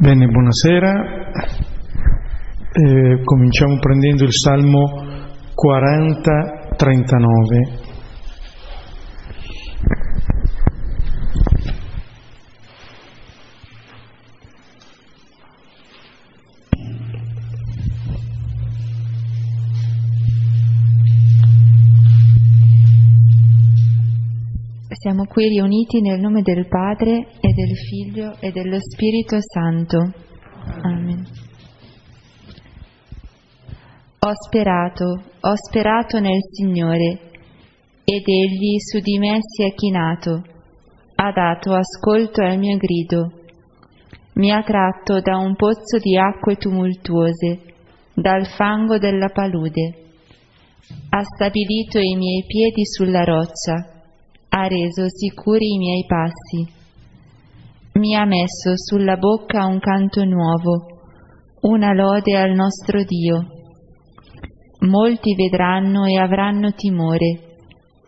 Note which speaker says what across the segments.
Speaker 1: Bene, buonasera. Eh, cominciamo prendendo il Salmo 40-39.
Speaker 2: Qui riuniti nel nome del Padre e del Figlio e dello Spirito Santo. Amen. Ho sperato, ho sperato nel Signore ed Egli su di me si è chinato, ha dato ascolto al mio grido, mi ha tratto da un pozzo di acque tumultuose, dal fango della palude, ha stabilito i miei piedi sulla roccia ha reso sicuri i miei passi. Mi ha messo sulla bocca un canto nuovo, una lode al nostro Dio. Molti vedranno e avranno timore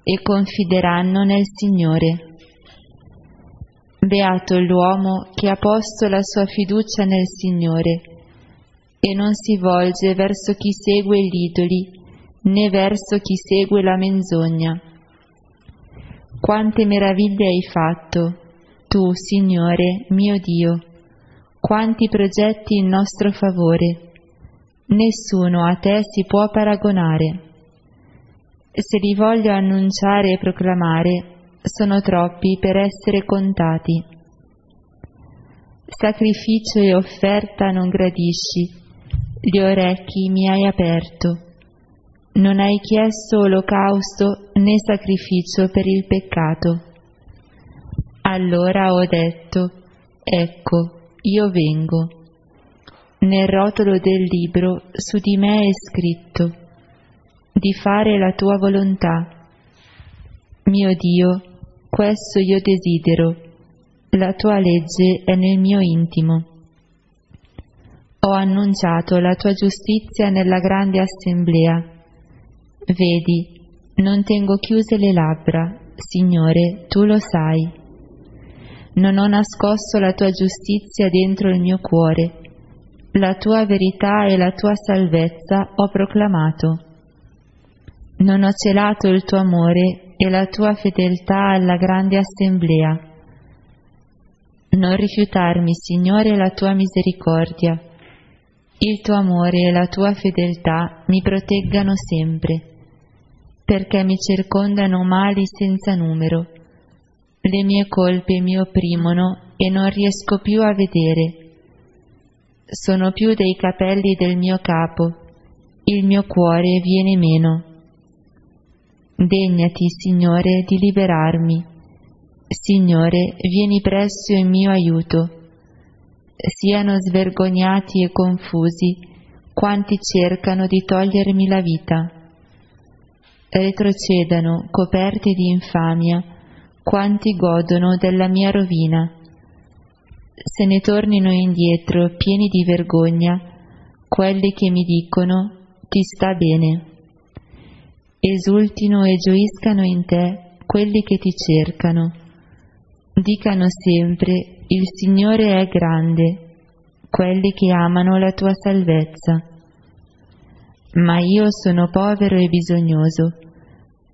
Speaker 2: e confideranno nel Signore. Beato l'uomo che ha posto la sua fiducia nel Signore e non si volge verso chi segue gli idoli né verso chi segue la menzogna quante meraviglie hai fatto, tu, Signore, mio Dio, quanti progetti in nostro favore. Nessuno a te si può paragonare. Se li voglio annunciare e proclamare, sono troppi per essere contati. Sacrificio e offerta non gradisci, gli orecchi mi hai aperto non hai chiesto olocausto né sacrificio per il peccato. Allora ho detto, ecco, io vengo. Nel rotolo del libro su di me è scritto, di fare la tua volontà. Mio Dio, questo io desidero, la tua legge è nel mio intimo. Ho annunciato la tua giustizia nella grande assemblea Vedi, non tengo chiuse le labbra, Signore, tu lo sai. Non ho nascosto la tua giustizia dentro il mio cuore, la tua verità e la tua salvezza ho proclamato. Non ho celato il tuo amore e la tua fedeltà alla grande assemblea. Non rifiutarmi, Signore, la tua misericordia. Il tuo amore e la tua fedeltà mi proteggano sempre perché mi circondano mali senza numero. Le mie colpe mi opprimono e non riesco più a vedere. Sono più dei capelli del mio capo, il mio cuore viene meno. Degnati, Signore, di liberarmi. Signore, vieni presso in mio aiuto. Siano svergognati e confusi quanti cercano di togliermi la vita retrocedano coperti di infamia quanti godono della mia rovina. Se ne tornino indietro pieni di vergogna quelli che mi dicono ti sta bene. Esultino e gioiscano in te quelli che ti cercano. Dicano sempre il Signore è grande, quelli che amano la tua salvezza ma io sono povero e bisognoso.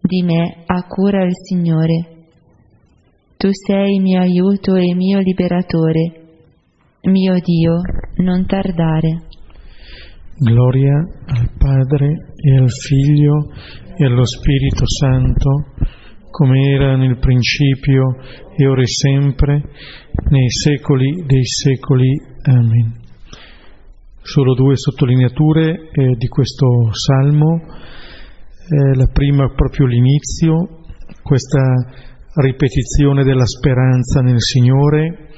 Speaker 2: Di me ha cura il Signore. Tu sei mio aiuto e mio liberatore. Mio Dio, non tardare.
Speaker 1: Gloria al Padre e al Figlio e allo Spirito Santo, come era nel principio e ora e sempre, nei secoli dei secoli. Amen solo due sottolineature eh, di questo salmo. Eh, la prima proprio l'inizio, questa ripetizione della speranza nel Signore.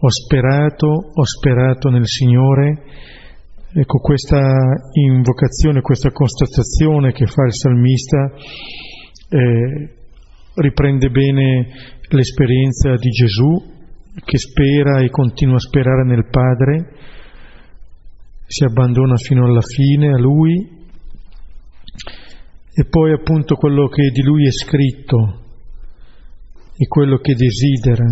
Speaker 1: Ho sperato, ho sperato nel Signore. Ecco, questa invocazione, questa constatazione che fa il salmista eh, riprende bene l'esperienza di Gesù che spera e continua a sperare nel Padre si abbandona fino alla fine a lui e poi appunto quello che di lui è scritto e quello che desidera,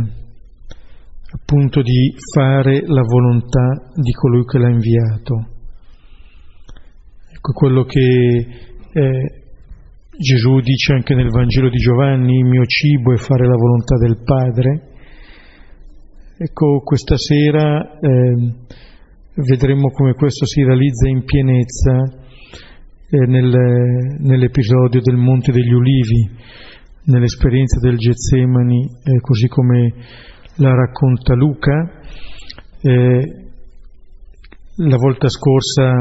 Speaker 1: appunto di fare la volontà di colui che l'ha inviato. Ecco quello che eh, Gesù dice anche nel Vangelo di Giovanni, il mio cibo è fare la volontà del Padre. Ecco, questa sera eh, vedremo come questo si realizza in pienezza eh, nel, nell'episodio del Monte degli Ulivi, nell'esperienza del Getsemani, eh, così come la racconta Luca. Eh, la volta scorsa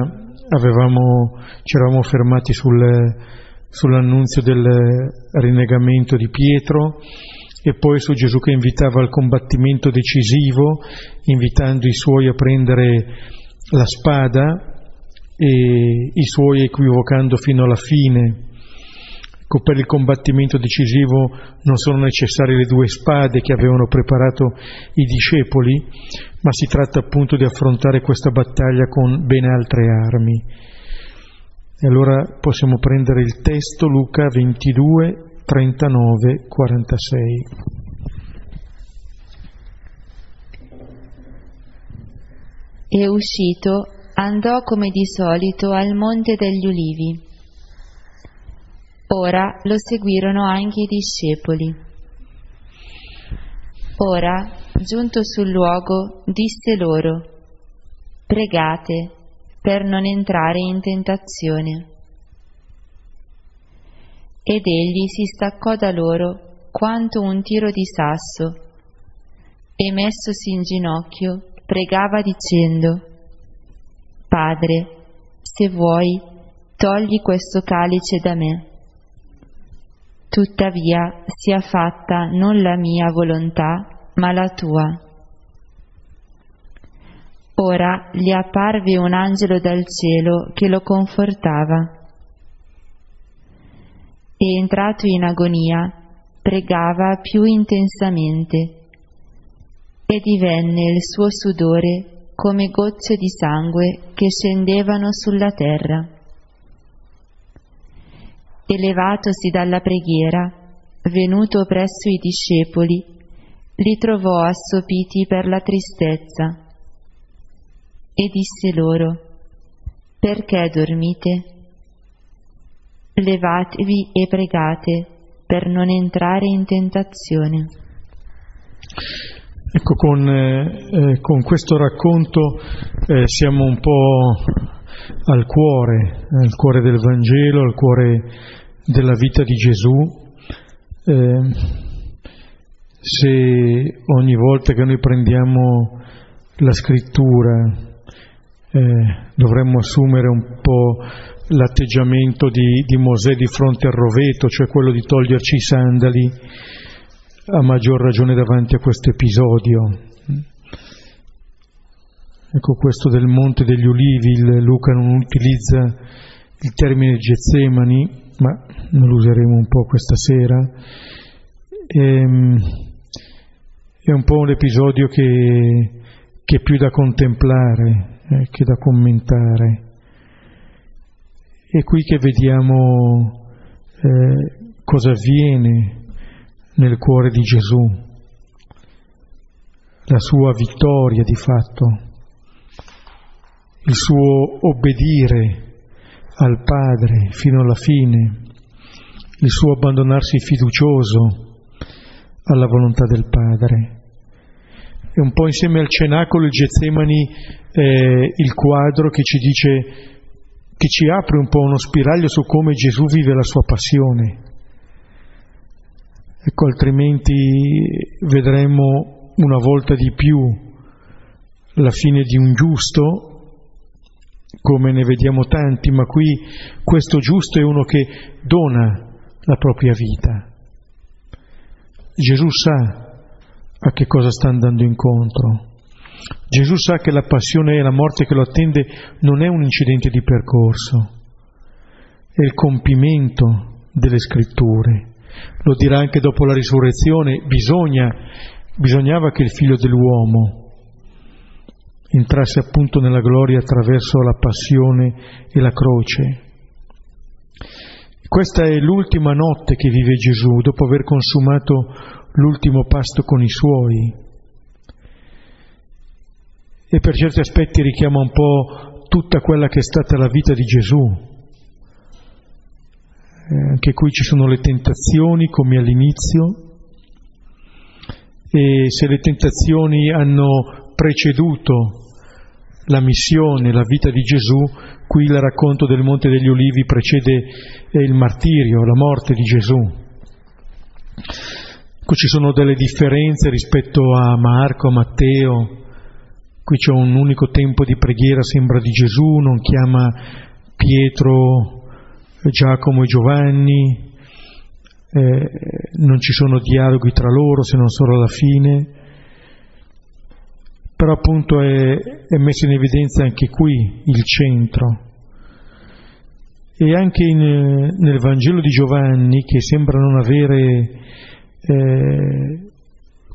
Speaker 1: avevamo, ci eravamo fermati sul, sull'annunzio del rinnegamento di Pietro e poi su Gesù che invitava al combattimento decisivo, invitando i suoi a prendere la spada e i suoi equivocando fino alla fine. Ecco, per il combattimento decisivo non sono necessarie le due spade che avevano preparato i discepoli, ma si tratta appunto di affrontare questa battaglia con ben altre armi. E allora possiamo prendere il testo Luca 22, 39, 46.
Speaker 2: E uscito andò come di solito al Monte degli Ulivi. Ora lo seguirono anche i discepoli. Ora, giunto sul luogo, disse loro, pregate per non entrare in tentazione. Ed egli si staccò da loro quanto un tiro di sasso e messosi in ginocchio pregava dicendo, Padre, se vuoi, togli questo calice da me. Tuttavia sia fatta non la mia volontà, ma la tua. Ora gli apparve un angelo dal cielo che lo confortava. E entrato in agonia, pregava più intensamente e divenne il suo sudore come gocce di sangue che scendevano sulla terra. Elevatosi dalla preghiera, venuto presso i discepoli, li trovò assopiti per la tristezza e disse loro, perché dormite? Levatevi e pregate per non entrare in tentazione.
Speaker 1: Ecco, con, eh, eh, con questo racconto eh, siamo un po' al cuore, al cuore del Vangelo, al cuore della vita di Gesù. Eh, se ogni volta che noi prendiamo la scrittura eh, dovremmo assumere un po' l'atteggiamento di, di Mosè di fronte al roveto, cioè quello di toglierci i sandali, a maggior ragione davanti a questo episodio. Ecco questo del Monte degli Ulivi, Luca non utilizza il termine Getsemani, ma lo useremo un po' questa sera. E, ehm, è un po' un episodio che, che è più da contemplare, eh, che da commentare. È qui che vediamo eh, cosa avviene nel cuore di Gesù, la sua vittoria di fatto, il suo obbedire al Padre fino alla fine, il suo abbandonarsi fiducioso alla volontà del Padre. È un po' insieme al cenacolo il Getsemani eh, il quadro che ci dice, che ci apre un po' uno spiraglio su come Gesù vive la sua passione. Ecco, altrimenti vedremo una volta di più la fine di un giusto, come ne vediamo tanti, ma qui questo giusto è uno che dona la propria vita. Gesù sa a che cosa sta andando incontro. Gesù sa che la passione e la morte che lo attende non è un incidente di percorso, è il compimento delle scritture. Lo dirà anche dopo la risurrezione, bisogna, bisognava che il figlio dell'uomo entrasse appunto nella gloria attraverso la passione e la croce. Questa è l'ultima notte che vive Gesù dopo aver consumato l'ultimo pasto con i suoi. E per certi aspetti richiama un po' tutta quella che è stata la vita di Gesù. Eh, anche qui ci sono le tentazioni come all'inizio e se le tentazioni hanno preceduto la missione, la vita di Gesù, qui il racconto del Monte degli Ulivi precede eh, il martirio, la morte di Gesù. Qui ci sono delle differenze rispetto a Marco, a Matteo, qui c'è un unico tempo di preghiera, sembra di Gesù, non chiama Pietro, Giacomo e Giovanni, eh, non ci sono dialoghi tra loro se non solo alla fine, però appunto è, è messo in evidenza anche qui il centro. E anche in, nel Vangelo di Giovanni, che sembra non avere eh,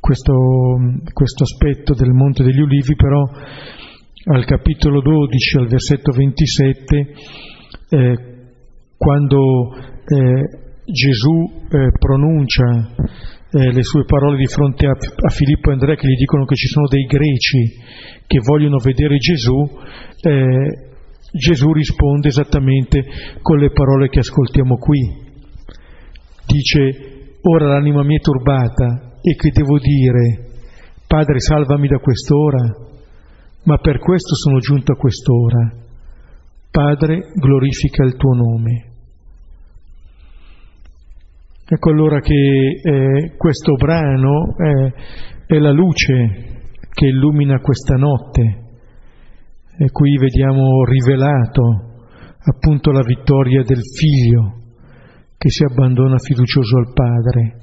Speaker 1: questo, questo aspetto del Monte degli Ulivi, però al capitolo 12, al versetto 27, eh, quando eh, Gesù eh, pronuncia eh, le sue parole di fronte a, a, Filippo e Andrea che gli dicono che ci sono dei greci che vogliono vedere Gesù, eh, Gesù risponde esattamente con le parole che ascoltiamo qui. Dice, ora l'anima mia è turbata e che devo dire? Padre salvami da quest'ora, ma per questo sono giunto a quest'ora. Padre glorifica il tuo nome. Ecco allora che eh, questo brano è, è la luce che illumina questa notte e qui vediamo rivelato appunto la vittoria del figlio che si abbandona fiducioso al Padre.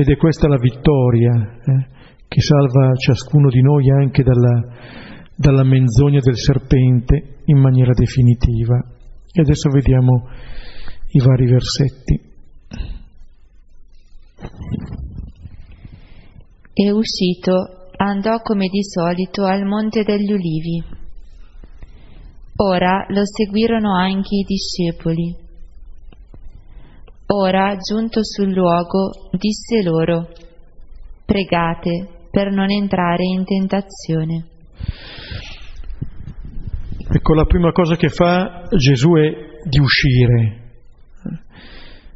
Speaker 1: Ed è questa la vittoria eh, che salva ciascuno di noi anche dalla, dalla menzogna del serpente in maniera definitiva. E adesso vediamo i vari versetti.
Speaker 2: E uscito andò come di solito al monte degli ulivi. Ora lo seguirono anche i discepoli. Ora, giunto sul luogo, disse loro, pregate per non entrare in tentazione.
Speaker 1: Ecco, la prima cosa che fa Gesù è di uscire,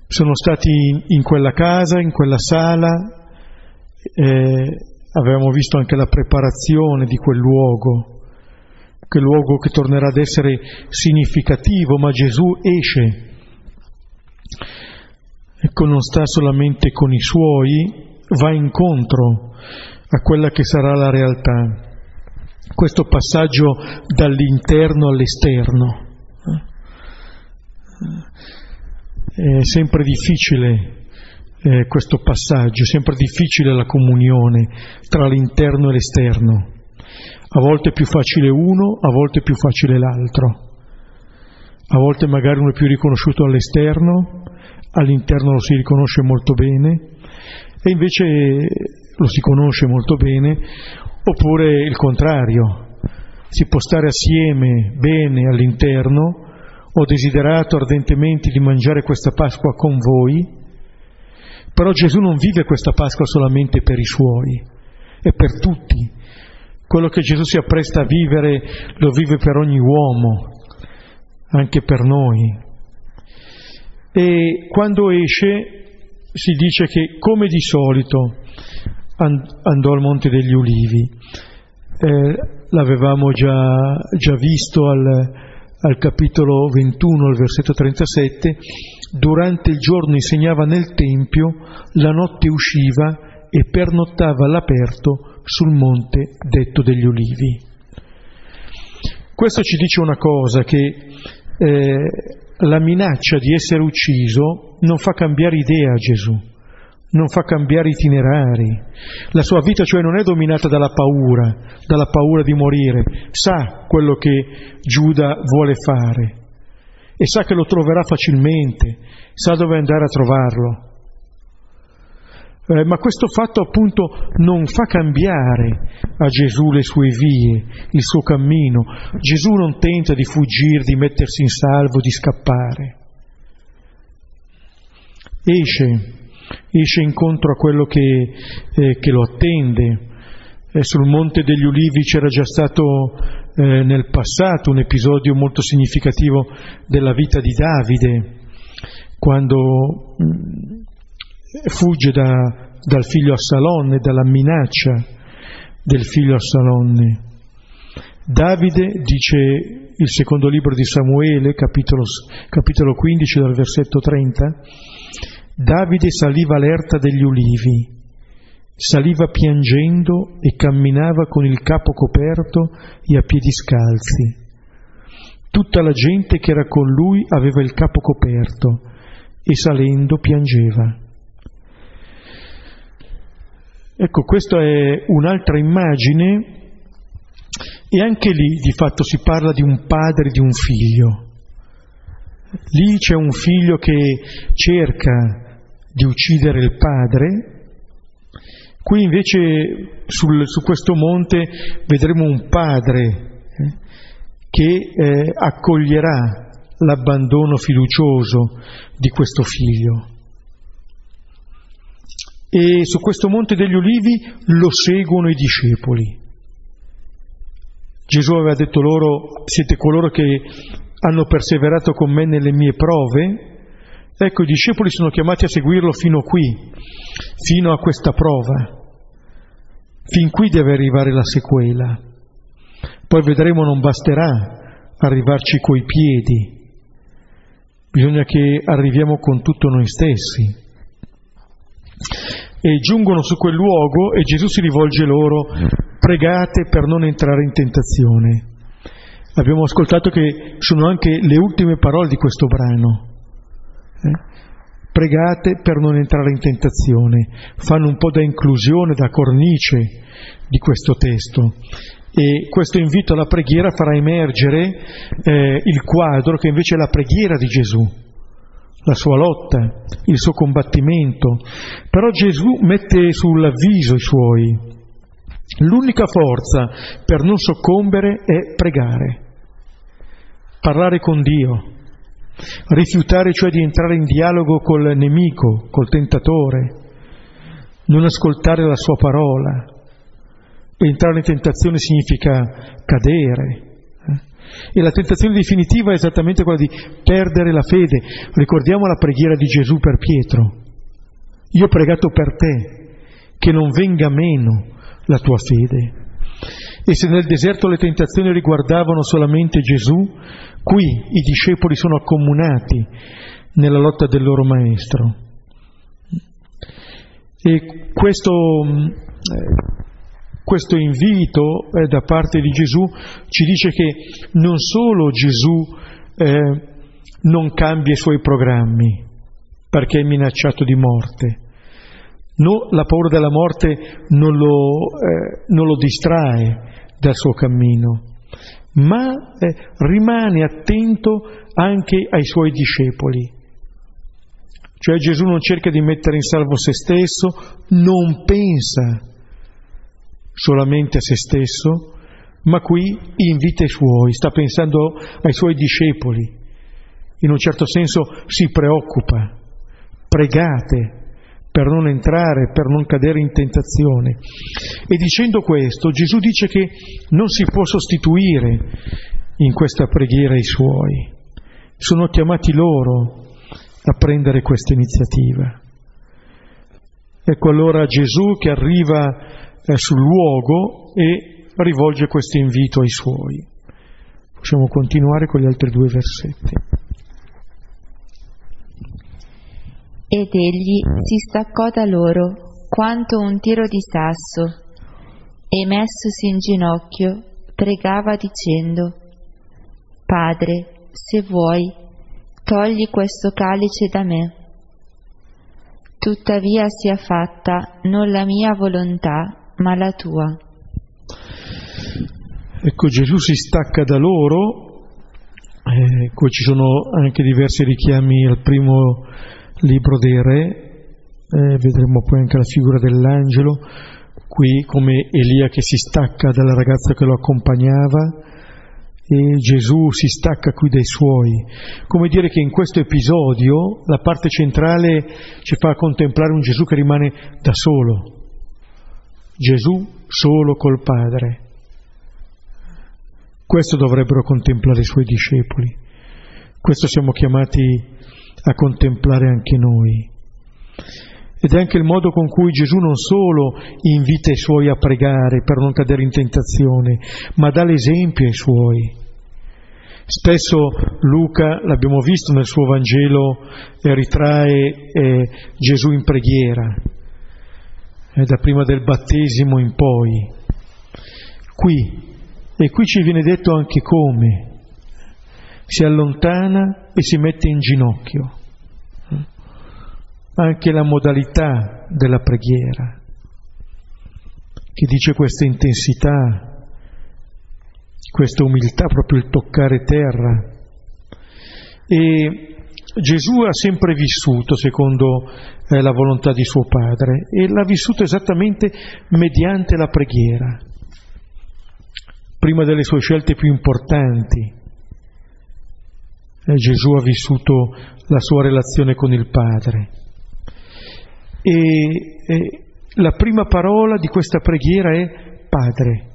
Speaker 1: sono stati in quella casa, in quella sala, eh, avevamo visto anche la preparazione di quel luogo, quel luogo che tornerà ad essere significativo, ma Gesù esce. Ecco, non sta solamente con i suoi, va incontro a quella che sarà la realtà. Questo passaggio dall'interno all'esterno. È sempre difficile eh, questo passaggio, sempre difficile la comunione tra l'interno e l'esterno. A volte è più facile uno, a volte è più facile l'altro. A volte magari uno è più riconosciuto all'esterno, all'interno lo si riconosce molto bene, e invece lo si conosce molto bene, oppure il contrario, si può stare assieme bene all'interno, ho desiderato ardentemente di mangiare questa Pasqua con voi, però Gesù non vive questa Pasqua solamente per i suoi, è per tutti. Quello che Gesù si appresta a vivere lo vive per ogni uomo, anche per noi. E quando esce si dice che come di solito andò al Monte degli Ulivi. Eh, l'avevamo già, già visto al, al capitolo 21, al versetto 37, durante il giorno insegnava nel Tempio, la notte usciva e pernottava all'aperto sul monte detto degli Ulivi. Questo ci dice una cosa, che eh, la minaccia di essere ucciso non fa cambiare idea a Gesù non fa cambiare itinerari. La sua vita cioè non è dominata dalla paura, dalla paura di morire, sa quello che Giuda vuole fare e sa che lo troverà facilmente, sa dove andare a trovarlo. Eh, ma questo fatto appunto non fa cambiare a Gesù le sue vie, il suo cammino. Gesù non tenta di fuggire, di mettersi in salvo, di scappare. Esce esce incontro a quello che, eh, che lo attende, eh, sul Monte degli Ulivi c'era già stato eh, nel passato un episodio molto significativo della vita di Davide, quando mh, mm, fugge da, dal figlio Assalonne, dalla minaccia del figlio Assalonne. Davide, dice il secondo libro di Samuele, capitolo, capitolo 15 dal versetto 30, Davide saliva all'erta degli ulivi, saliva piangendo e camminava con il capo coperto e a piedi scalzi. Tutta la gente che era con lui aveva il capo coperto e salendo piangeva. Ecco, questa è un'altra immagine e anche lì di fatto si parla di un padre e di un figlio. Lì c'è un figlio che cerca di uccidere il padre, qui invece sul, su questo monte vedremo un padre eh, che eh, accoglierà l'abbandono fiducioso di questo figlio e su questo monte degli ulivi lo seguono i discepoli. Gesù aveva detto loro, siete coloro che hanno perseverato con me nelle mie prove, ecco i discepoli sono chiamati a seguirlo fino qui, fino a questa prova. Fin qui deve arrivare la sequela. Poi vedremo non basterà arrivarci coi piedi, bisogna che arriviamo con tutto noi stessi e giungono su quel luogo e Gesù si rivolge loro, pregate per non entrare in tentazione. Abbiamo ascoltato che sono anche le ultime parole di questo brano. Eh? Pregate per non entrare in tentazione. Fanno un po' da inclusione, da cornice di questo testo. E questo invito alla preghiera farà emergere eh, il quadro che invece è la preghiera di Gesù la sua lotta, il suo combattimento, però Gesù mette sull'avviso i suoi. L'unica forza per non soccombere è pregare, parlare con Dio, rifiutare cioè di entrare in dialogo col nemico, col tentatore, non ascoltare la sua parola. Entrare in tentazione significa cadere, e la tentazione definitiva è esattamente quella di perdere la fede. Ricordiamo la preghiera di Gesù per Pietro. Io ho pregato per te, che non venga meno la tua fede. E se nel deserto le tentazioni riguardavano solamente Gesù, qui i discepoli sono accomunati nella lotta del loro Maestro. E questo eh, questo invito eh, da parte di Gesù ci dice che non solo Gesù eh, non cambia i suoi programmi perché è minacciato di morte, no, la paura della morte non lo, eh, non lo distrae dal suo cammino, ma eh, rimane attento anche ai suoi discepoli. Cioè Gesù non cerca di mettere in salvo se stesso, non pensa solamente a se stesso, ma qui invita i suoi, sta pensando ai suoi discepoli, in un certo senso si preoccupa, pregate per non entrare, per non cadere in tentazione. E dicendo questo Gesù dice che non si può sostituire in questa preghiera i suoi, sono chiamati loro a prendere questa iniziativa. Ecco allora Gesù che arriva sul luogo e rivolge questo invito ai suoi. Possiamo continuare con gli altri due versetti.
Speaker 2: Ed egli si staccò da loro quanto un tiro di sasso e messosi in ginocchio pregava dicendo, Padre, se vuoi, togli questo calice da me. Tuttavia sia fatta non la mia volontà, ma la tua.
Speaker 1: Ecco, Gesù si stacca da loro, eh, qui ci sono anche diversi richiami al primo libro dei re, eh, vedremo poi anche la figura dell'angelo, qui come Elia che si stacca dalla ragazza che lo accompagnava, e Gesù si stacca qui dai suoi. Come dire che in questo episodio la parte centrale ci fa contemplare un Gesù che rimane da solo, Gesù solo col Padre. Questo dovrebbero contemplare i suoi discepoli. Questo siamo chiamati a contemplare anche noi. Ed è anche il modo con cui Gesù non solo invita i suoi a pregare per non cadere in tentazione, ma dà l'esempio ai suoi. Spesso Luca, l'abbiamo visto nel suo Vangelo, ritrae eh, Gesù in preghiera, eh, da prima del battesimo in poi. Qui, e qui ci viene detto anche come, si allontana e si mette in ginocchio. Anche la modalità della preghiera, che dice questa intensità, questa umiltà, proprio il toccare terra. E Gesù ha sempre vissuto secondo eh, la volontà di suo Padre e l'ha vissuto esattamente mediante la preghiera. Prima delle sue scelte più importanti, eh, Gesù ha vissuto la sua relazione con il Padre. E eh, la prima parola di questa preghiera è Padre.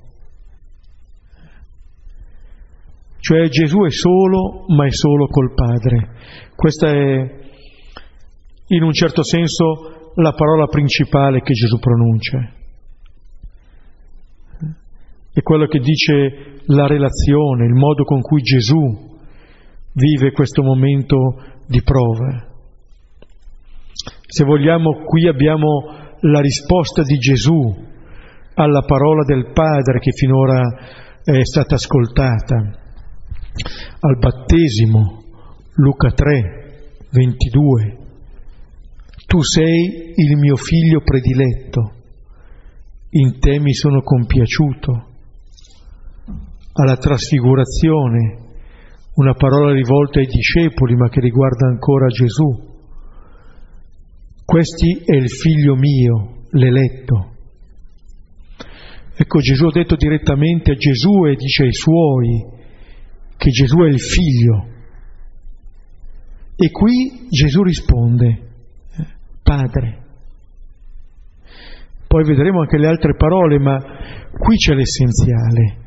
Speaker 1: Cioè Gesù è solo, ma è solo col Padre. Questa è in un certo senso la parola principale che Gesù pronuncia. È quello che dice la relazione, il modo con cui Gesù vive questo momento di prova. Se vogliamo, qui abbiamo la risposta di Gesù alla parola del Padre che finora è stata ascoltata al battesimo, Luca 3, 22. Tu sei il mio figlio prediletto, in te mi sono compiaciuto. Alla trasfigurazione, una parola rivolta ai discepoli ma che riguarda ancora Gesù. Questi è il figlio mio, l'eletto. Ecco, Gesù ha detto direttamente a Gesù e dice ai suoi, che Gesù è il figlio. E qui Gesù risponde, Padre. Poi vedremo anche le altre parole, ma qui c'è l'essenziale,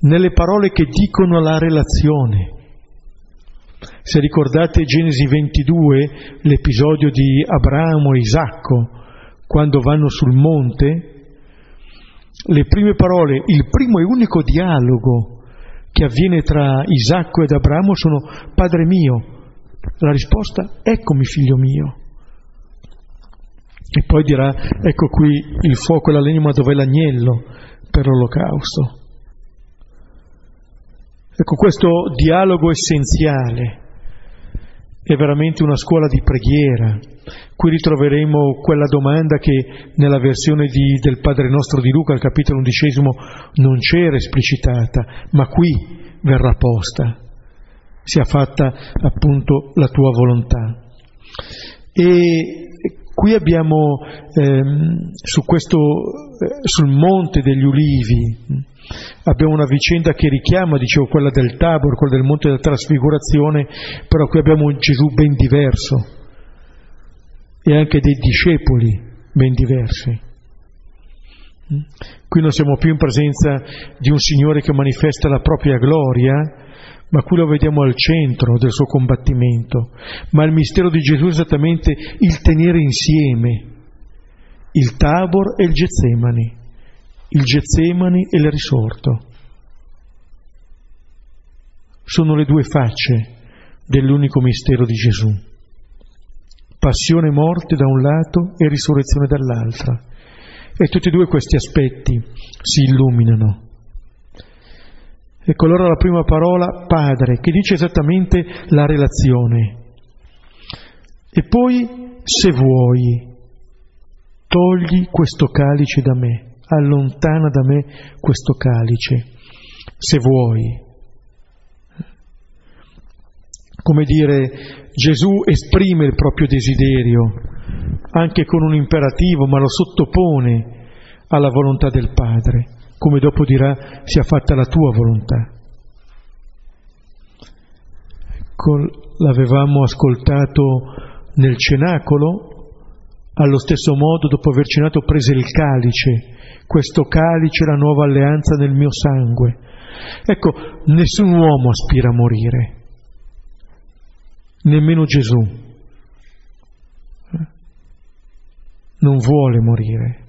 Speaker 1: nelle parole che dicono la relazione. Se ricordate Genesi 22, l'episodio di Abramo e Isacco, quando vanno sul monte, le prime parole, il primo e unico dialogo che avviene tra Isacco ed Abramo sono Padre mio. La risposta, eccomi figlio mio. E poi dirà, ecco qui il fuoco e la legna, ma dov'è l'agnello per l'olocausto? Ecco questo dialogo essenziale è veramente una scuola di preghiera. Qui ritroveremo quella domanda che nella versione di, del Padre nostro di Luca, al capitolo undicesimo, non c'era esplicitata, ma qui verrà posta. Sia fatta appunto la tua volontà. E qui abbiamo ehm, su questo, eh, sul monte degli ulivi, Abbiamo una vicenda che richiama, dicevo, quella del Tabor, quella del Monte della Trasfigurazione, però qui abbiamo un Gesù ben diverso e anche dei discepoli ben diversi. Qui non siamo più in presenza di un Signore che manifesta la propria gloria, ma qui lo vediamo al centro del suo combattimento. Ma il mistero di Gesù è esattamente il tenere insieme il Tabor e il Getsemani il Getsemani e il risorto. Sono le due facce dell'unico mistero di Gesù. Passione e morte da un lato e risurrezione dall'altra. E tutti e due questi aspetti si illuminano. Ecco allora la prima parola, Padre, che dice esattamente la relazione. E poi, se vuoi, togli questo calice da me allontana da me questo calice, se vuoi. Come dire, Gesù esprime il proprio desiderio, anche con un imperativo, ma lo sottopone alla volontà del Padre, come dopo dirà sia fatta la tua volontà. Ecco, l'avevamo ascoltato nel cenacolo, Allo stesso modo, dopo aver cenato, prese il calice. Questo calice la nuova alleanza nel mio sangue. Ecco, nessun uomo aspira a morire, nemmeno Gesù. Non vuole morire.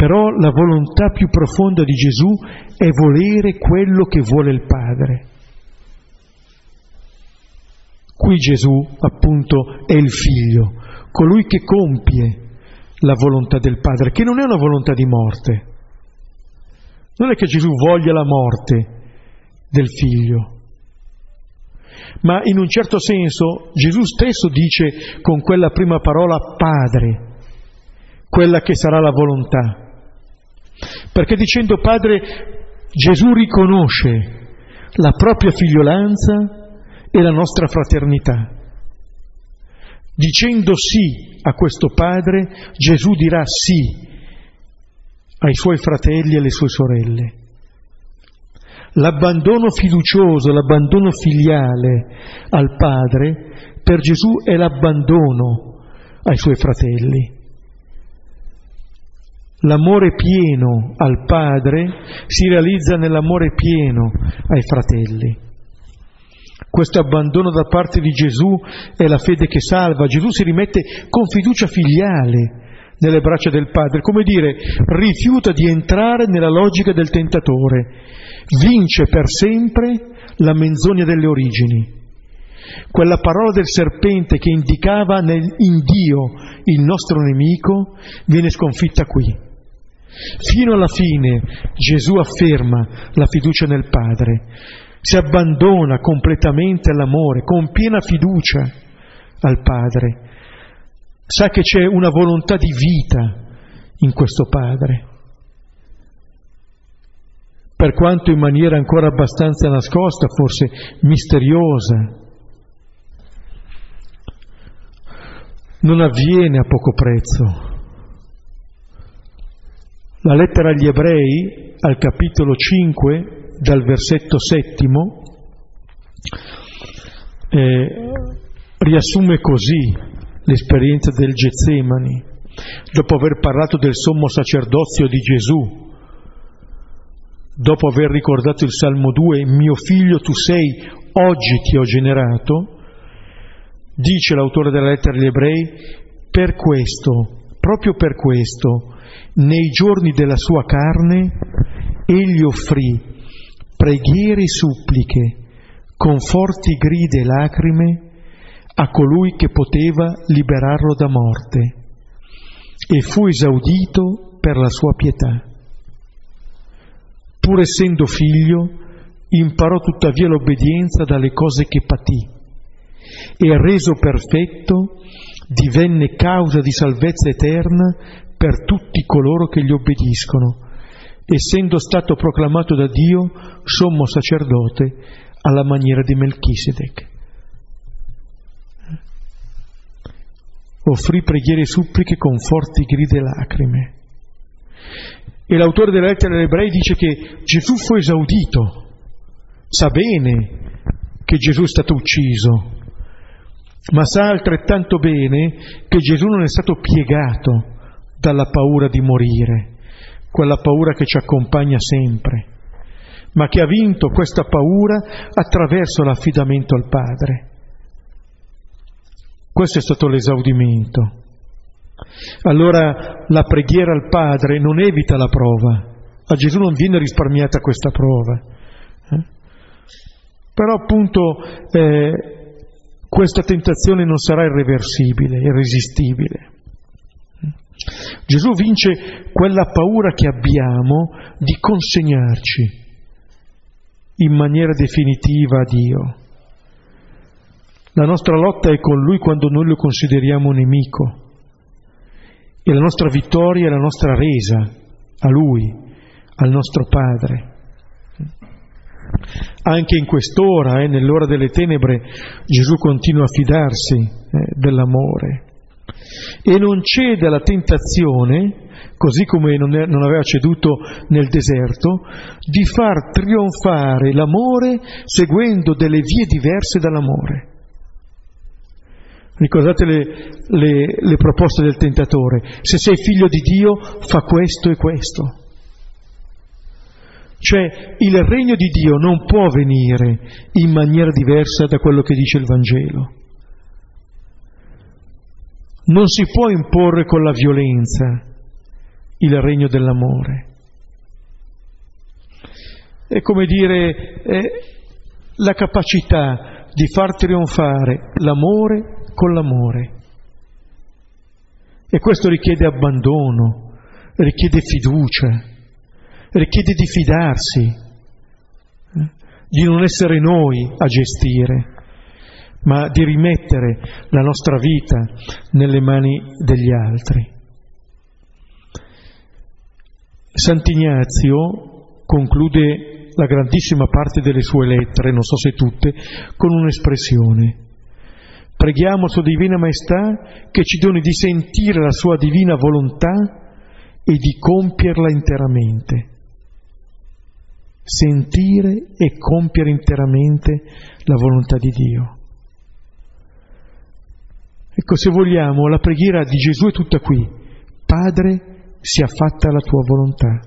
Speaker 1: Però la volontà più profonda di Gesù è volere quello che vuole il Padre. Qui Gesù appunto è il figlio, colui che compie la volontà del Padre, che non è una volontà di morte. Non è che Gesù voglia la morte del figlio, ma in un certo senso Gesù stesso dice con quella prima parola Padre, quella che sarà la volontà. Perché dicendo Padre Gesù riconosce la propria figliolanza e la nostra fraternità. Dicendo sì a questo Padre, Gesù dirà sì ai suoi fratelli e alle sue sorelle. L'abbandono fiducioso, l'abbandono filiale al Padre, per Gesù è l'abbandono ai suoi fratelli. L'amore pieno al Padre si realizza nell'amore pieno ai fratelli. Questo abbandono da parte di Gesù è la fede che salva. Gesù si rimette con fiducia filiale nelle braccia del Padre, come dire, rifiuta di entrare nella logica del tentatore, vince per sempre la menzogna delle origini. Quella parola del serpente che indicava nel, in Dio il nostro nemico viene sconfitta qui. Fino alla fine Gesù afferma la fiducia nel Padre si abbandona completamente all'amore, con piena fiducia al Padre. Sa che c'è una volontà di vita in questo Padre. Per quanto in maniera ancora abbastanza nascosta, forse misteriosa, non avviene a poco prezzo. La lettera agli ebrei, al capitolo 5, dal versetto settimo, eh, riassume così l'esperienza del Getsemani, dopo aver parlato del sommo sacerdozio di Gesù, dopo aver ricordato il Salmo 2, mio figlio tu sei, oggi ti ho generato, dice l'autore della lettera agli ebrei, per questo, proprio per questo, nei giorni della sua carne, egli offrì preghiere e suppliche, con forti grida e lacrime, a colui che poteva liberarlo da morte, e fu esaudito per la sua pietà. Pur essendo figlio, imparò tuttavia l'obbedienza dalle cose che patì, e reso perfetto divenne causa di salvezza eterna per tutti coloro che gli obbediscono, essendo stato proclamato da Dio sommo sacerdote alla maniera di Melchisedec. Offrì preghiere e suppliche con forti grida e lacrime. E l'autore della lettera agli ebrei dice che Gesù fu esaudito, sa bene che Gesù è stato ucciso, ma sa altrettanto bene che Gesù non è stato piegato dalla paura di morire, quella paura che ci accompagna sempre, ma che ha vinto questa paura attraverso l'affidamento al Padre. Questo è stato l'esaudimento. Allora la preghiera al Padre non evita la prova, a Gesù non viene risparmiata questa prova. Eh? Però appunto eh, questa tentazione non sarà irreversibile, irresistibile. Gesù vince quella paura che abbiamo di consegnarci in maniera definitiva a Dio. La nostra lotta è con Lui quando noi lo consideriamo nemico e la nostra vittoria è la nostra resa a Lui, al nostro Padre. Anche in quest'ora, eh, nell'ora delle tenebre, Gesù continua a fidarsi eh, dell'amore e non cede alla tentazione, così come non, è, non aveva ceduto nel deserto, di far trionfare l'amore seguendo delle vie diverse dall'amore. Ricordate le, le, le proposte del tentatore. Se sei figlio di Dio, fa questo e questo. Cioè il regno di Dio non può venire in maniera diversa da quello che dice il Vangelo. Non si può imporre con la violenza il regno dell'amore. È come dire eh, la capacità di far trionfare l'amore con l'amore. E questo richiede abbandono, richiede fiducia, richiede di fidarsi, eh, di non essere noi a gestire, ma di rimettere la nostra vita nelle mani degli altri. Sant'Ignazio conclude la grandissima parte delle sue lettere, non so se tutte, con un'espressione. Preghiamo Sua Divina Maestà che ci doni di sentire la Sua Divina Volontà e di compierla interamente. Sentire e compiere interamente la volontà di Dio. Ecco, se vogliamo, la preghiera di Gesù è tutta qui. Padre, sia fatta la tua volontà.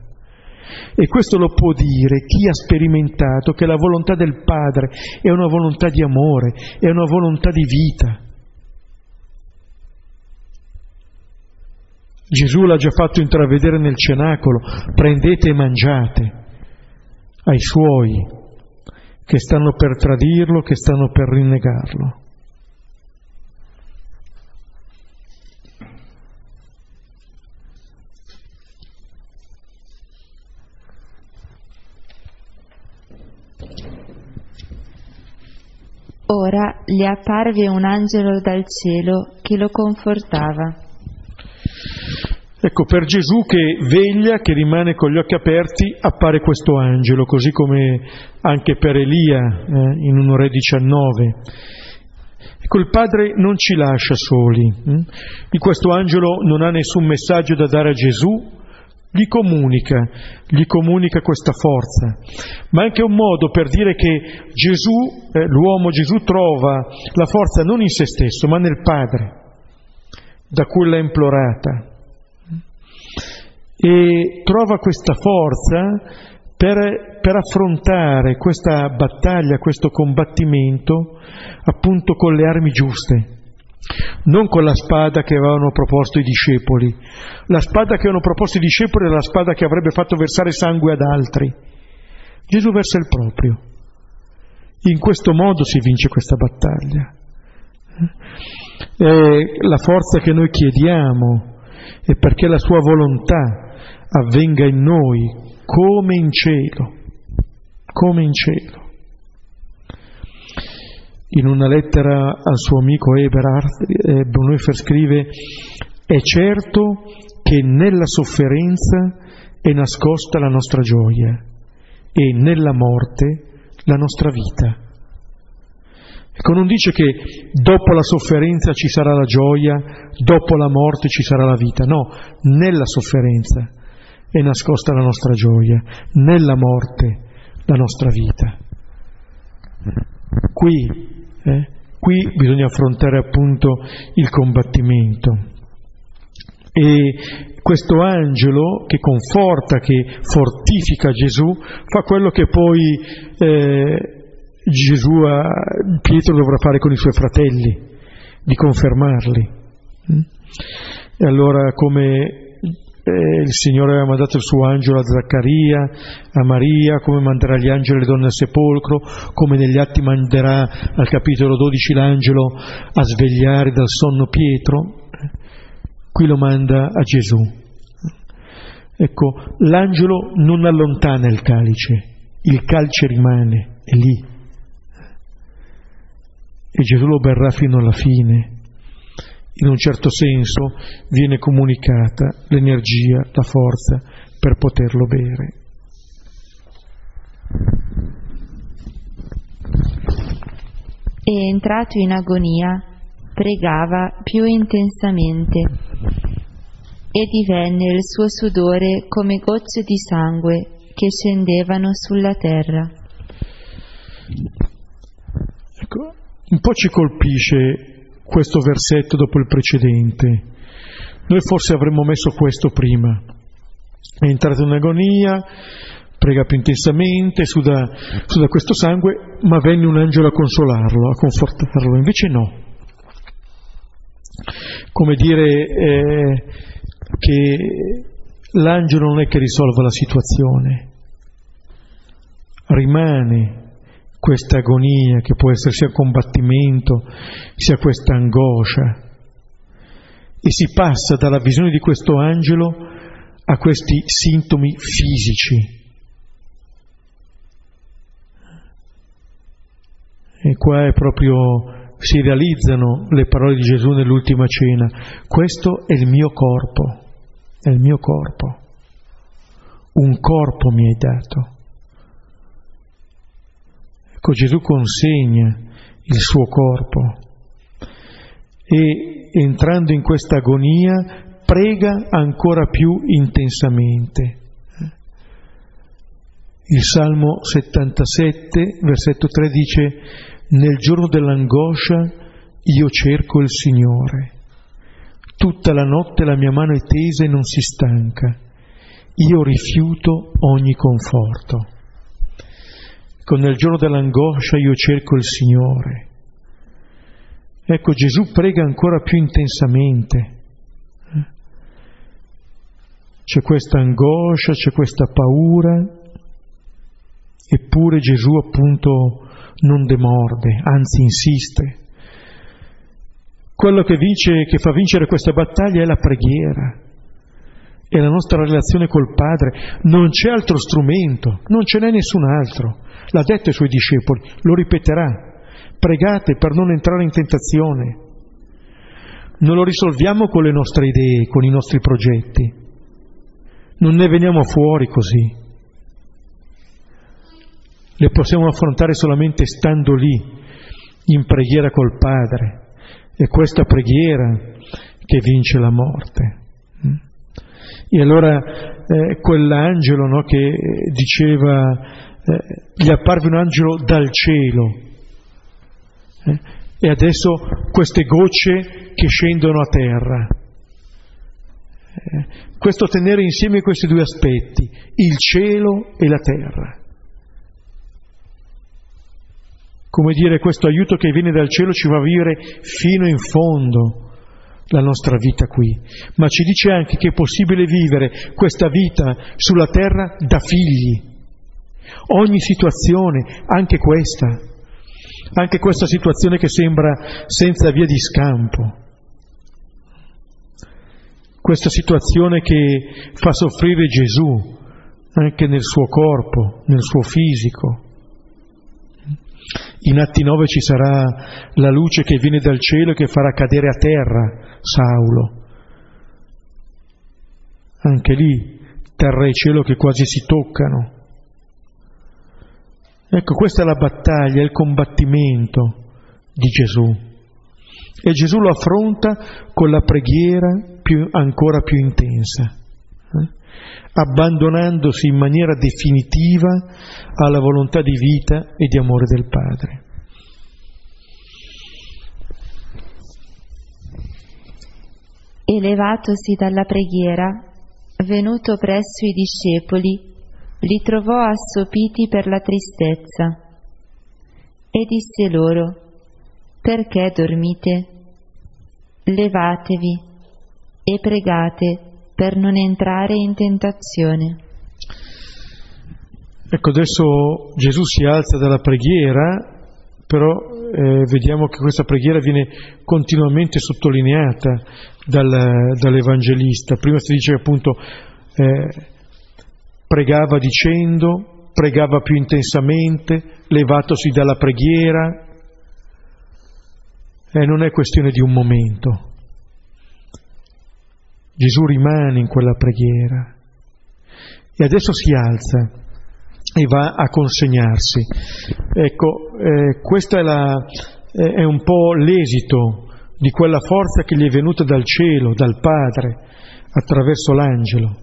Speaker 1: E questo lo può dire chi ha sperimentato che la volontà del Padre è una volontà di amore, è una volontà di vita. Gesù l'ha già fatto intravedere nel cenacolo, prendete e mangiate ai suoi che stanno per tradirlo, che stanno per rinnegarlo.
Speaker 2: Ora gli apparve un angelo dal cielo che lo confortava.
Speaker 1: Ecco, per Gesù che veglia, che rimane con gli occhi aperti, appare questo angelo, così come anche per Elia eh, in 1 Re 19. Ecco, il Padre non ci lascia soli. Hm? Questo angelo non ha nessun messaggio da dare a Gesù, gli comunica, gli comunica questa forza, ma anche un modo per dire che Gesù, eh, l'uomo Gesù trova la forza non in se stesso, ma nel Padre, da cui l'ha implorata. E trova questa forza per, per affrontare questa battaglia, questo combattimento, appunto con le armi giuste non con la spada che avevano proposto i discepoli. La spada che avevano proposto i discepoli era la spada che avrebbe fatto versare sangue ad altri. Gesù versa il proprio. In questo modo si vince questa battaglia. E la forza che noi chiediamo è perché la sua volontà avvenga in noi come in cielo, come in cielo in una lettera al suo amico Eberhard, eh, Bonhoeffer scrive è certo che nella sofferenza è nascosta la nostra gioia e nella morte la nostra vita. Ecco, non dice che dopo la sofferenza ci sarà la gioia, dopo la morte ci sarà la vita, no, nella sofferenza è nascosta la nostra gioia, nella morte la nostra vita. Qui eh? Qui bisogna affrontare appunto il combattimento. E questo angelo che conforta, che fortifica Gesù, fa quello che poi eh, Gesù, ha, Pietro dovrà fare con i suoi fratelli, di confermarli. Mm? E allora come eh, il Signore aveva mandato il suo angelo a Zaccaria, a Maria, come manderà gli angeli le donne al sepolcro, come negli atti manderà al capitolo 12 l'angelo a svegliare dal sonno Pietro, qui lo manda a Gesù. Ecco, l'angelo non allontana il calice, il calce rimane, è lì. E Gesù lo berrà fino alla fine in un certo senso viene comunicata l'energia, la forza per poterlo bere.
Speaker 2: E entrato in agonia, pregava più intensamente e divenne il suo sudore come gocce di sangue che scendevano sulla terra.
Speaker 1: Ecco, un po' ci colpisce questo versetto dopo il precedente. Noi forse avremmo messo questo prima. È entrato in agonia, prega più intensamente, suda, suda questo sangue, ma venne un angelo a consolarlo, a confortarlo. Invece no. Come dire eh, che l'angelo non è che risolva la situazione, rimane questa agonia che può essere sia combattimento, sia questa angoscia. E si passa dalla visione di questo angelo a questi sintomi fisici. E qua è proprio si realizzano le parole di Gesù nell'ultima cena. Questo è il mio corpo, è il mio corpo. Un corpo mi hai dato. Ecco, Gesù consegna il suo corpo e entrando in questa agonia prega ancora più intensamente. Il Salmo 77, versetto 3 dice, nel giorno dell'angoscia io cerco il Signore. Tutta la notte la mia mano è tesa e non si stanca. Io rifiuto ogni conforto. Ecco, nel giorno dell'angoscia io cerco il Signore. Ecco, Gesù prega ancora più intensamente. C'è questa angoscia, c'è questa paura, eppure Gesù appunto non demorde, anzi insiste. Quello che, vince, che fa vincere questa battaglia è la preghiera è la nostra relazione col Padre. Non c'è altro strumento, non ce n'è nessun altro. L'ha detto ai suoi discepoli, lo ripeterà. Pregate per non entrare in tentazione. Non lo risolviamo con le nostre idee, con i nostri progetti. Non ne veniamo fuori così. Le possiamo affrontare solamente stando lì, in preghiera col Padre. È questa preghiera che vince la morte. E allora eh, quell'angelo no, che diceva, eh, gli apparve un angelo dal cielo, eh, e adesso queste gocce che scendono a terra. Eh, questo tenere insieme questi due aspetti, il cielo e la terra. Come dire, questo aiuto che viene dal cielo ci fa vivere fino in fondo la nostra vita qui, ma ci dice anche che è possibile vivere questa vita sulla terra da figli. Ogni situazione, anche questa, anche questa situazione che sembra senza via di scampo, questa situazione che fa soffrire Gesù anche nel suo corpo, nel suo fisico, in Atti 9 ci sarà la luce che viene dal cielo e che farà cadere a terra Saulo. Anche lì terra e cielo che quasi si toccano. Ecco, questa è la battaglia, il combattimento di Gesù. E Gesù lo affronta con la preghiera più, ancora più intensa abbandonandosi in maniera definitiva alla volontà di vita e di amore del Padre.
Speaker 2: Elevatosi dalla preghiera, venuto presso i discepoli, li trovò assopiti per la tristezza e disse loro, perché dormite? Levatevi e pregate per non entrare in tentazione.
Speaker 1: Ecco, adesso Gesù si alza dalla preghiera, però eh, vediamo che questa preghiera viene continuamente sottolineata dal, dall'Evangelista. Prima si dice appunto eh, pregava dicendo, pregava più intensamente, levatosi dalla preghiera. Eh, non è questione di un momento, Gesù rimane in quella preghiera e adesso si alza e va a consegnarsi. Ecco, eh, questo è, la, è un po' l'esito di quella forza che gli è venuta dal cielo, dal Padre, attraverso l'angelo.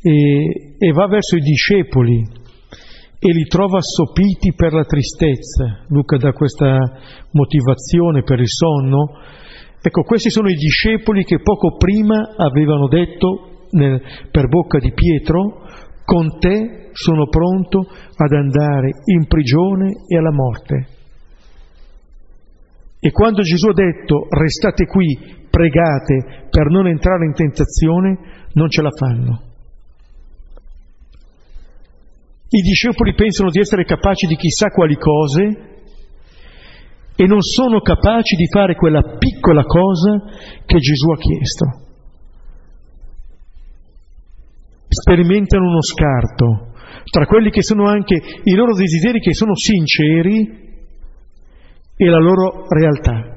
Speaker 1: E, e va verso i discepoli e li trova assopiti per la tristezza. Luca dà questa motivazione per il sonno. Ecco, questi sono i discepoli che poco prima avevano detto nel, per bocca di Pietro, con te sono pronto ad andare in prigione e alla morte. E quando Gesù ha detto restate qui, pregate per non entrare in tentazione, non ce la fanno. I discepoli pensano di essere capaci di chissà quali cose e non sono capaci di fare quella piccola cosa che Gesù ha chiesto. Sperimentano uno scarto tra quelli che sono anche i loro desideri che sono sinceri e la loro realtà.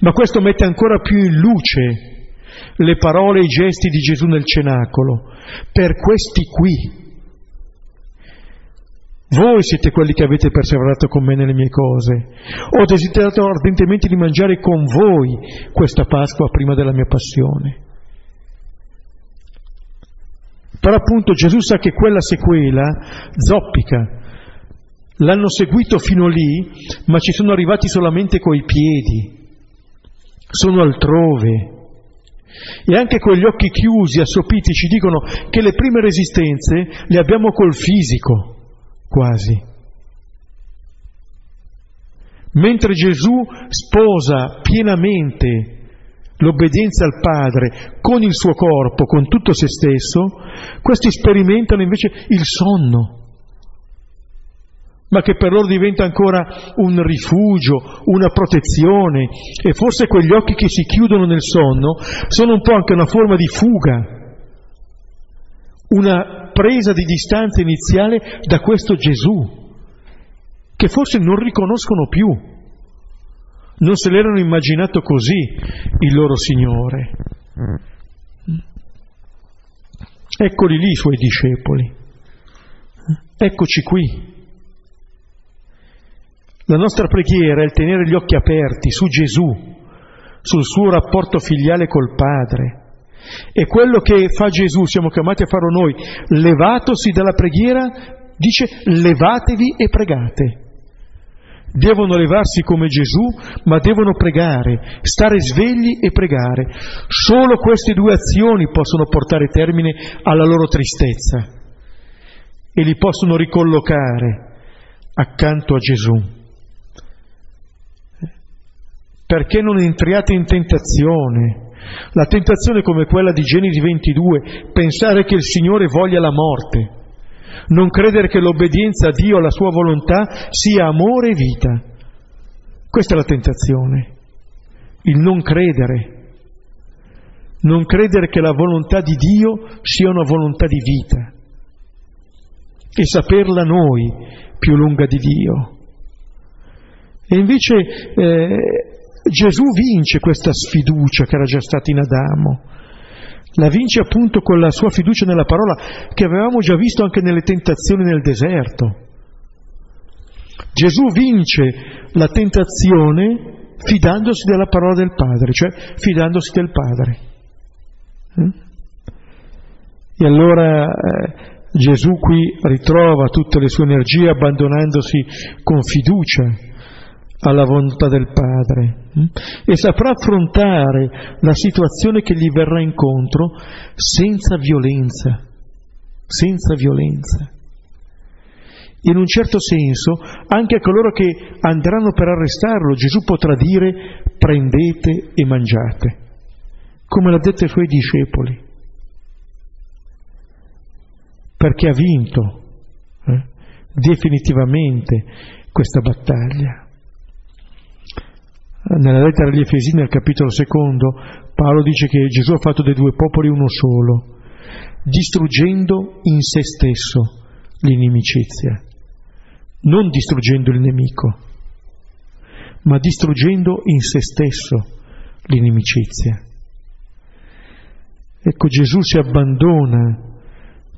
Speaker 1: Ma questo mette ancora più in luce le parole e i gesti di Gesù nel cenacolo. Per questi qui voi siete quelli che avete perseverato con me nelle mie cose. Ho desiderato ardentemente di mangiare con voi questa Pasqua prima della mia passione. Però appunto Gesù sa che quella sequela zoppica. L'hanno seguito fino lì, ma ci sono arrivati solamente coi piedi. Sono altrove. E anche quegli occhi chiusi, assopiti, ci dicono che le prime resistenze le abbiamo col fisico quasi. Mentre Gesù sposa pienamente l'obbedienza al Padre con il suo corpo, con tutto se stesso, questi sperimentano invece il sonno, ma che per loro diventa ancora un rifugio, una protezione e forse quegli occhi che si chiudono nel sonno sono un po' anche una forma di fuga, una presa di distanza iniziale da questo Gesù, che forse non riconoscono più, non se l'erano immaginato così il loro Signore. Eccoli lì i suoi discepoli, eccoci qui. La nostra preghiera è il tenere gli occhi aperti su Gesù, sul suo rapporto filiale col Padre, e quello che fa Gesù, siamo chiamati a farlo noi, levatosi dalla preghiera, dice levatevi e pregate. Devono levarsi come Gesù, ma devono pregare, stare svegli e pregare. Solo queste due azioni possono portare termine alla loro tristezza e li possono ricollocare accanto a Gesù. Perché non entriate in tentazione? La tentazione come quella di Genesi 22, pensare che il Signore voglia la morte, non credere che l'obbedienza a Dio, alla sua volontà, sia amore e vita. Questa è la tentazione, il non credere, non credere che la volontà di Dio sia una volontà di vita e saperla noi più lunga di Dio. E invece eh, Gesù vince questa sfiducia che era già stata in Adamo. La vince appunto con la sua fiducia nella parola che avevamo già visto anche nelle tentazioni nel deserto. Gesù vince la tentazione fidandosi della parola del Padre, cioè fidandosi del Padre. Mm? E allora eh, Gesù qui ritrova tutte le sue energie abbandonandosi con fiducia alla volontà del Padre hm? e saprà affrontare la situazione che gli verrà incontro senza violenza, senza violenza. In un certo senso, anche a coloro che andranno per arrestarlo, Gesù potrà dire prendete e mangiate, come l'ha detto ai suoi discepoli, perché ha vinto eh, definitivamente questa battaglia. Nella lettera agli Efesini, al capitolo secondo, Paolo dice che Gesù ha fatto dei due popoli uno solo, distruggendo in se stesso l'inimicizia, non distruggendo il nemico, ma distruggendo in se stesso l'inimicizia. Ecco, Gesù si abbandona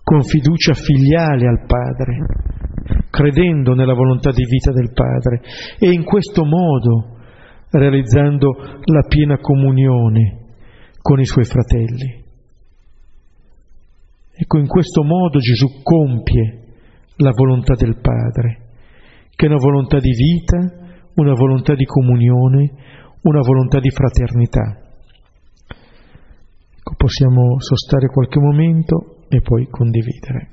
Speaker 1: con fiducia filiale al Padre, credendo nella volontà di vita del Padre e in questo modo realizzando la piena comunione con i suoi fratelli. Ecco, in questo modo Gesù compie la volontà del Padre, che è una volontà di vita, una volontà di comunione, una volontà di fraternità. Ecco, possiamo sostare qualche momento e poi condividere.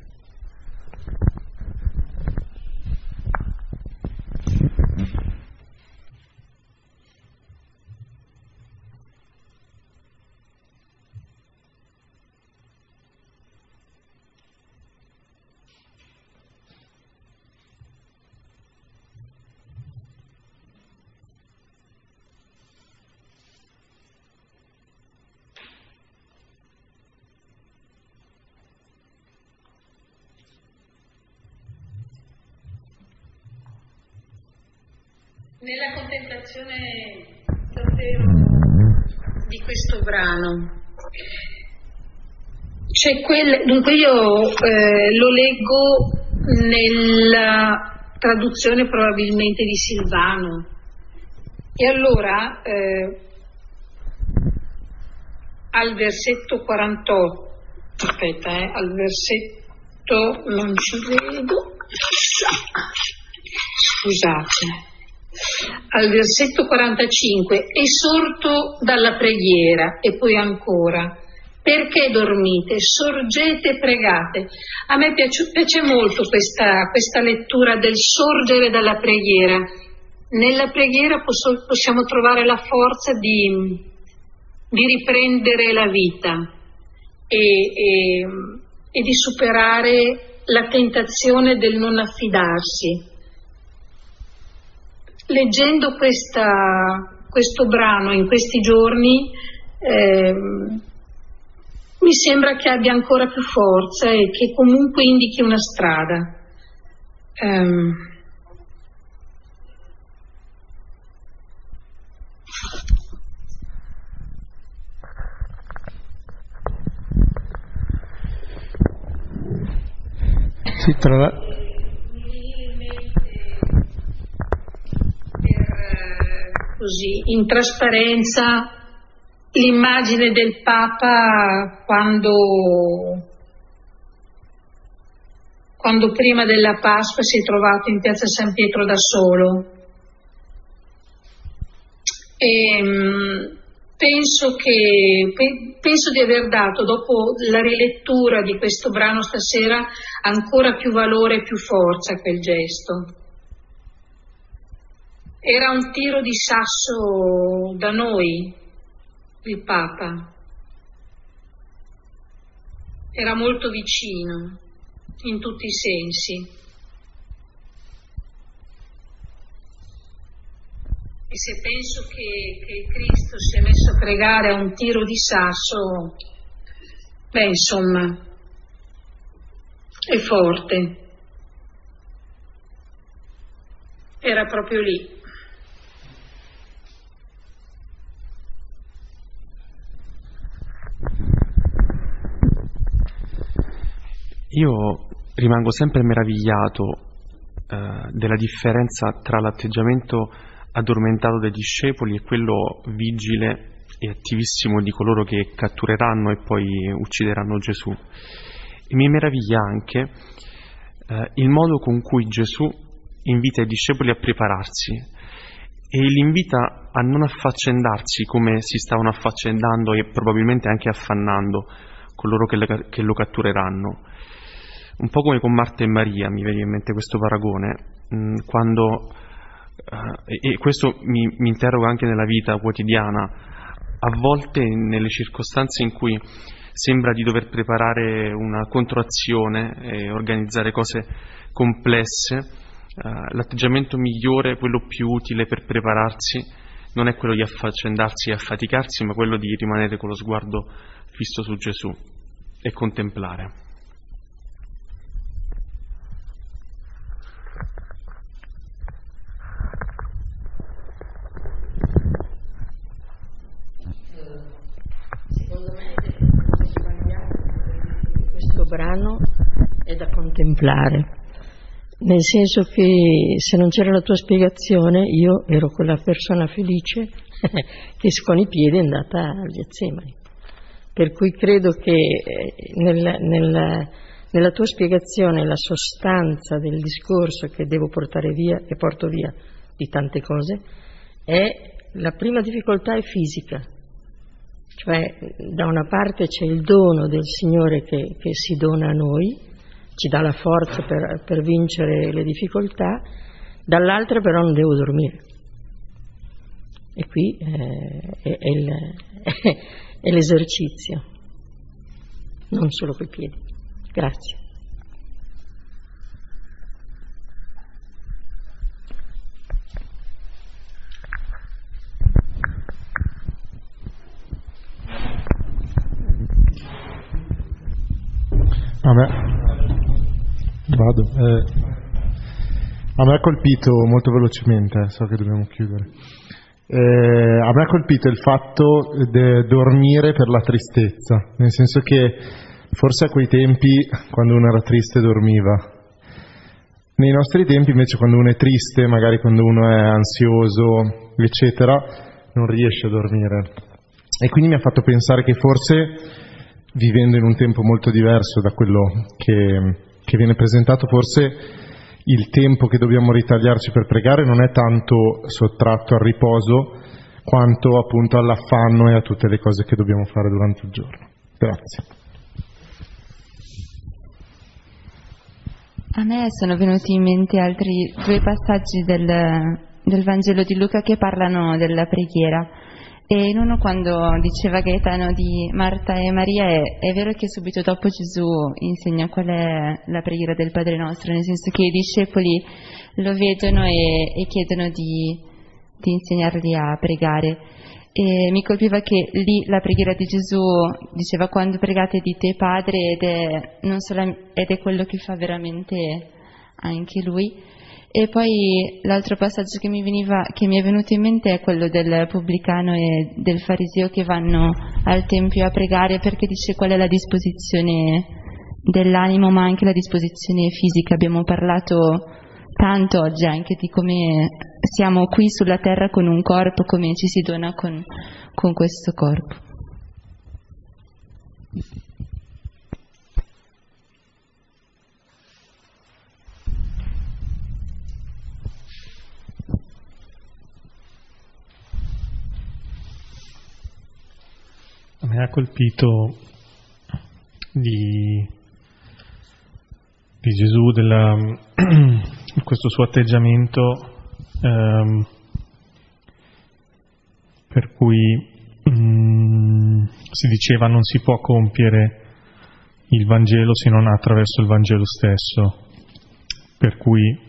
Speaker 3: Nella contemplazione davvero di questo brano. Quel, dunque io eh, lo leggo nella traduzione probabilmente di Silvano. E allora eh, al versetto 48 aspetta eh, al versetto non ci vedo. Scusate al versetto 45, esorto dalla preghiera e poi ancora, perché dormite? Sorgete e pregate. A me piace, piace molto questa, questa, lettura del sorgere dalla preghiera. Nella preghiera posso, possiamo trovare la forza di, di riprendere la vita e, e, e di superare la tentazione del non affidarsi leggendo questa, questo brano in questi giorni eh, mi sembra che abbia ancora più forza e che comunque indichi una strada. Um,
Speaker 1: sì, tra,
Speaker 3: così in trasparenza l'immagine del Papa quando, quando prima della Pasqua si è trovato in piazza San Pietro da solo. E, mm, penso, che, penso di aver dato, dopo la rilettura di questo brano stasera, ancora più valore e più forza a quel gesto. Era un tiro di sasso da noi, il Papa. Era molto vicino in tutti i sensi. E se penso che, che Cristo si è messo a pregare a un tiro di sasso, beh, insomma, è forte. Era proprio lì.
Speaker 4: Io rimango sempre meravigliato eh, della differenza tra l'atteggiamento addormentato dei discepoli e quello vigile e attivissimo di coloro che cattureranno e poi uccideranno Gesù. E mi meraviglia anche eh, il modo con cui Gesù invita i discepoli a prepararsi e li invita a non affaccendarsi come si stavano affaccendando e probabilmente anche affannando coloro che, le, che lo cattureranno un po' come con Marta e Maria, mi viene in mente questo paragone, mm, quando, eh, e questo mi, mi interroga anche nella vita quotidiana, a volte nelle circostanze in cui sembra di dover preparare una controazione e organizzare cose complesse, eh, l'atteggiamento migliore, quello più utile per prepararsi, non è quello di affaccendarsi e affaticarsi, ma quello di rimanere con lo sguardo fisso su Gesù e contemplare.
Speaker 5: Brano è da contemplare, nel senso che se non c'era la tua spiegazione io ero quella persona felice che con i piedi è andata agli Getsemani. Per cui credo che eh, nel, nel, nella tua spiegazione la sostanza del discorso che devo portare via e porto via di tante cose è la prima difficoltà è fisica, cioè da una parte c'è il dono del Signore che, che si dona a noi, ci dà la forza per, per vincere le difficoltà, dall'altra però non devo dormire. E qui eh, è, è, il, è l'esercizio, non solo coi piedi. Grazie.
Speaker 6: A me, vado. Eh, a me ha colpito molto velocemente, eh, so che dobbiamo chiudere. Eh, a me ha colpito il fatto di dormire per la tristezza, nel senso che forse a quei tempi, quando uno era triste, dormiva. Nei nostri tempi, invece, quando uno è triste, magari quando uno è ansioso, eccetera, non riesce a dormire. E quindi mi ha fatto pensare che forse vivendo in un tempo molto diverso da quello che, che viene presentato, forse il tempo che dobbiamo ritagliarci per pregare non è tanto sottratto al riposo quanto appunto all'affanno e a tutte le cose che dobbiamo fare durante il giorno. Grazie.
Speaker 2: A me sono venuti in mente altri due passaggi del, del Vangelo di Luca che parlano della preghiera. E in uno quando diceva Gaetano di Marta e Maria, è, è, vero che subito dopo Gesù insegna qual è la preghiera del Padre nostro, nel senso che i discepoli lo vedono e, e chiedono di, di, insegnarli a pregare. E mi colpiva che lì la preghiera di Gesù diceva quando pregate dite Padre ed è, solo, ed è quello che fa veramente anche Lui. E poi l'altro passaggio che mi, veniva, che mi, è venuto in mente è quello del pubblicano e del fariseo che vanno al Tempio a pregare perché dice qual è la disposizione dell'animo ma anche la disposizione fisica. Abbiamo parlato tanto oggi anche di come siamo qui sulla terra con un corpo, come ci si dona con, con questo corpo.
Speaker 7: Me ha colpito di, di Gesù, della, questo suo atteggiamento ehm, per cui mm, si diceva non si può compiere il Vangelo se non attraverso il Vangelo stesso, per cui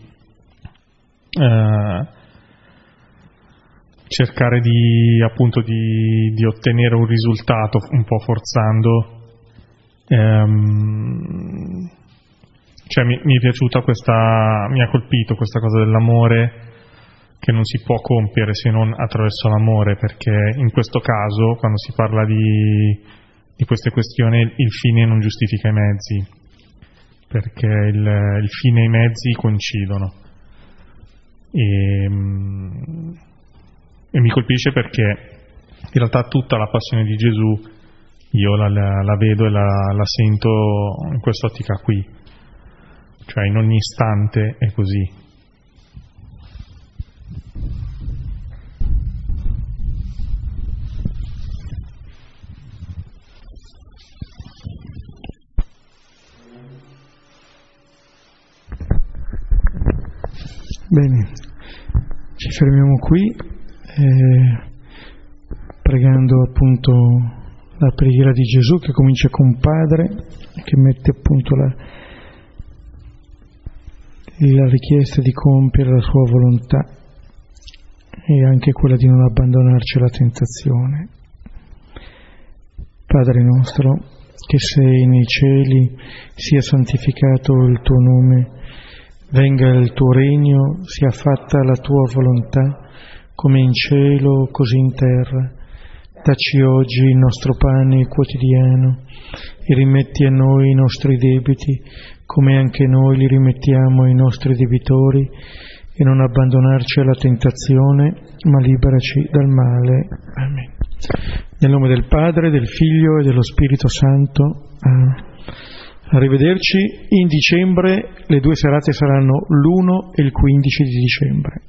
Speaker 7: eh, cercare di, appunto, di, di, ottenere un risultato un po' forzando. Ehm, cioè mi, mi, è piaciuta questa, mi ha colpito questa cosa dell'amore che non si può compiere se non attraverso l'amore, perché in questo caso, quando si parla di, di queste questioni, il fine non giustifica i mezzi, perché il, il fine e i mezzi coincidono. E, ehm, e mi colpisce perché in realtà tutta la passione di Gesù io la, la, la vedo e la, la sento in quest'ottica qui, cioè in ogni istante è così.
Speaker 1: Bene, ci fermiamo qui eh, pregando appunto la preghiera di Gesù che comincia con Padre, che mette appunto la, la richiesta di compiere la sua volontà e anche quella di non abbandonarci alla tentazione. Padre nostro, che sei nei cieli, sia santificato il tuo nome, venga il tuo regno, sia fatta la tua volontà come in cielo, così in terra. Dacci oggi il nostro pane quotidiano e rimetti a noi i nostri debiti, come anche noi li rimettiamo ai nostri debitori, e non abbandonarci alla tentazione, ma liberaci dal male. Amen. Nel nome del Padre, del Figlio e dello Spirito Santo. Amen. Arrivederci, in dicembre le due serate saranno l'1 e il 15 di dicembre.